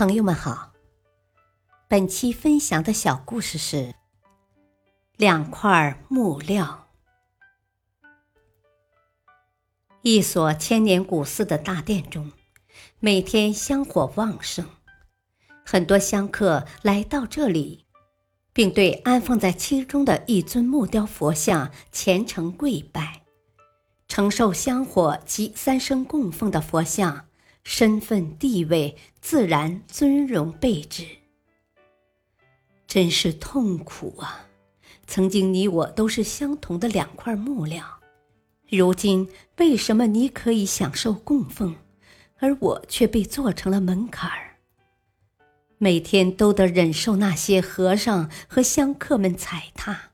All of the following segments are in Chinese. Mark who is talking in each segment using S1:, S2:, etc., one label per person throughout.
S1: 朋友们好，本期分享的小故事是两块木料。一所千年古寺的大殿中，每天香火旺盛，很多香客来到这里，并对安放在其中的一尊木雕佛像虔诚跪拜，承受香火及三生供奉的佛像。身份地位自然尊荣备至，真是痛苦啊！曾经你我都是相同的两块木料，如今为什么你可以享受供奉，而我却被做成了门槛儿？每天都得忍受那些和尚和香客们踩踏。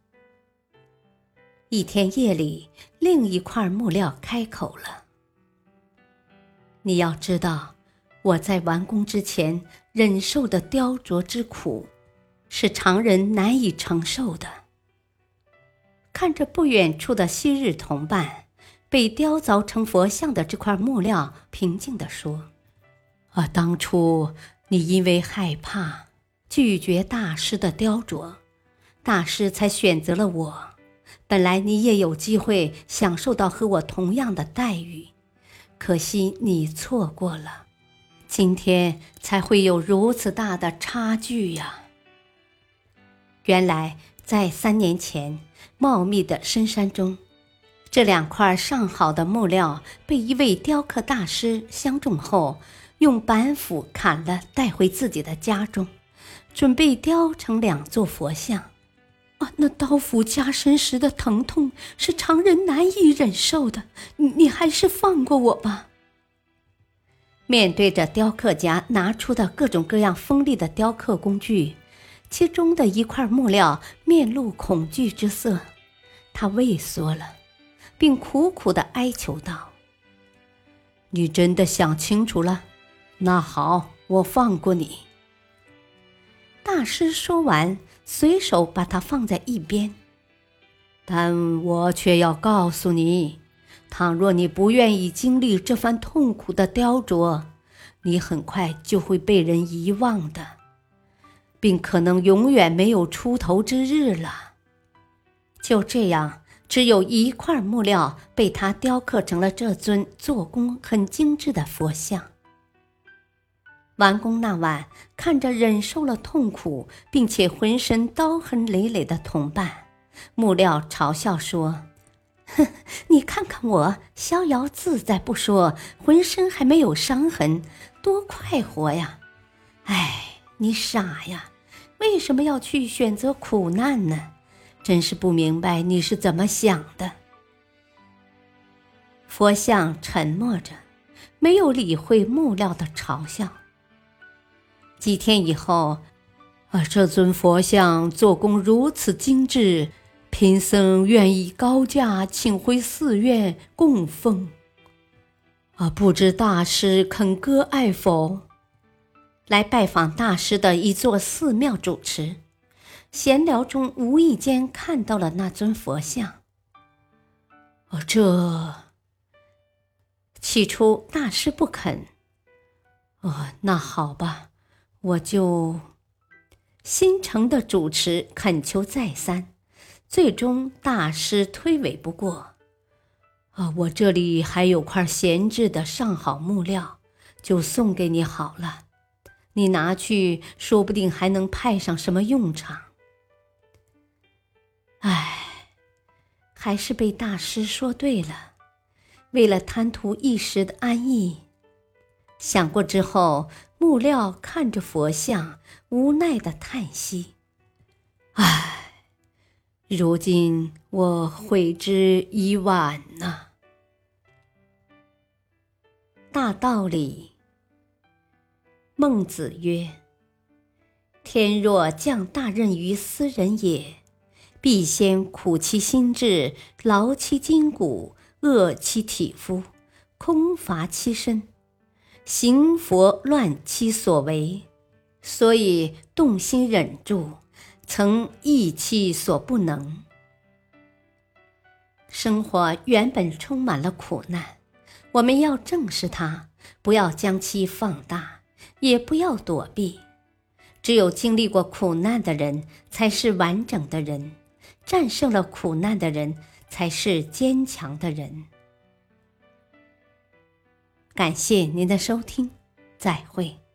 S1: 一天夜里，另一块木料开口了。你要知道，我在完工之前忍受的雕琢之苦，是常人难以承受的。看着不远处的昔日同伴，被雕凿成佛像的这块木料，平静地说：“啊，当初你因为害怕，拒绝大师的雕琢，大师才选择了我。本来你也有机会享受到和我同样的待遇。”可惜你错过了，今天才会有如此大的差距呀！原来在三年前，茂密的深山中，这两块上好的木料被一位雕刻大师相中后，用板斧砍了，带回自己的家中，准备雕成两座佛像。那刀斧加身时的疼痛是常人难以忍受的，你还是放过我吧。面对着雕刻家拿出的各种各样锋利的雕刻工具，其中的一块木料面露恐惧之色，他畏缩了，并苦苦的哀求道：“你真的想清楚了？那好，我放过你。”大师说完。随手把它放在一边，但我却要告诉你：倘若你不愿意经历这番痛苦的雕琢，你很快就会被人遗忘的，并可能永远没有出头之日了。就这样，只有一块木料被他雕刻成了这尊做工很精致的佛像。完工那晚，看着忍受了痛苦并且浑身刀痕累累的同伴，木料嘲笑说：“哼，你看看我，逍遥自在不说，浑身还没有伤痕，多快活呀！哎，你傻呀，为什么要去选择苦难呢？真是不明白你是怎么想的。”佛像沉默着，没有理会木料的嘲笑。几天以后，啊，这尊佛像做工如此精致，贫僧愿意高价请回寺院供奉。啊，不知大师肯割爱否？来拜访大师的一座寺庙主持，闲聊中无意间看到了那尊佛像。哦，这起初大师不肯。哦，那好吧。我就心诚的主持恳求再三，最终大师推诿不过。啊，我这里还有块闲置的上好木料，就送给你好了。你拿去，说不定还能派上什么用场。唉，还是被大师说对了。为了贪图一时的安逸，想过之后。木料看着佛像，无奈的叹息：“唉，如今我悔之已晚呐。”大道理，孟子曰：“天若降大任于斯人也，必先苦其心志，劳其筋骨，饿其体肤，空乏其身。”行佛乱其所为，所以动心忍住，曾益其所不能。生活原本充满了苦难，我们要正视它，不要将其放大，也不要躲避。只有经历过苦难的人，才是完整的人；战胜了苦难的人，才是坚强的人。感谢您的收听，再会。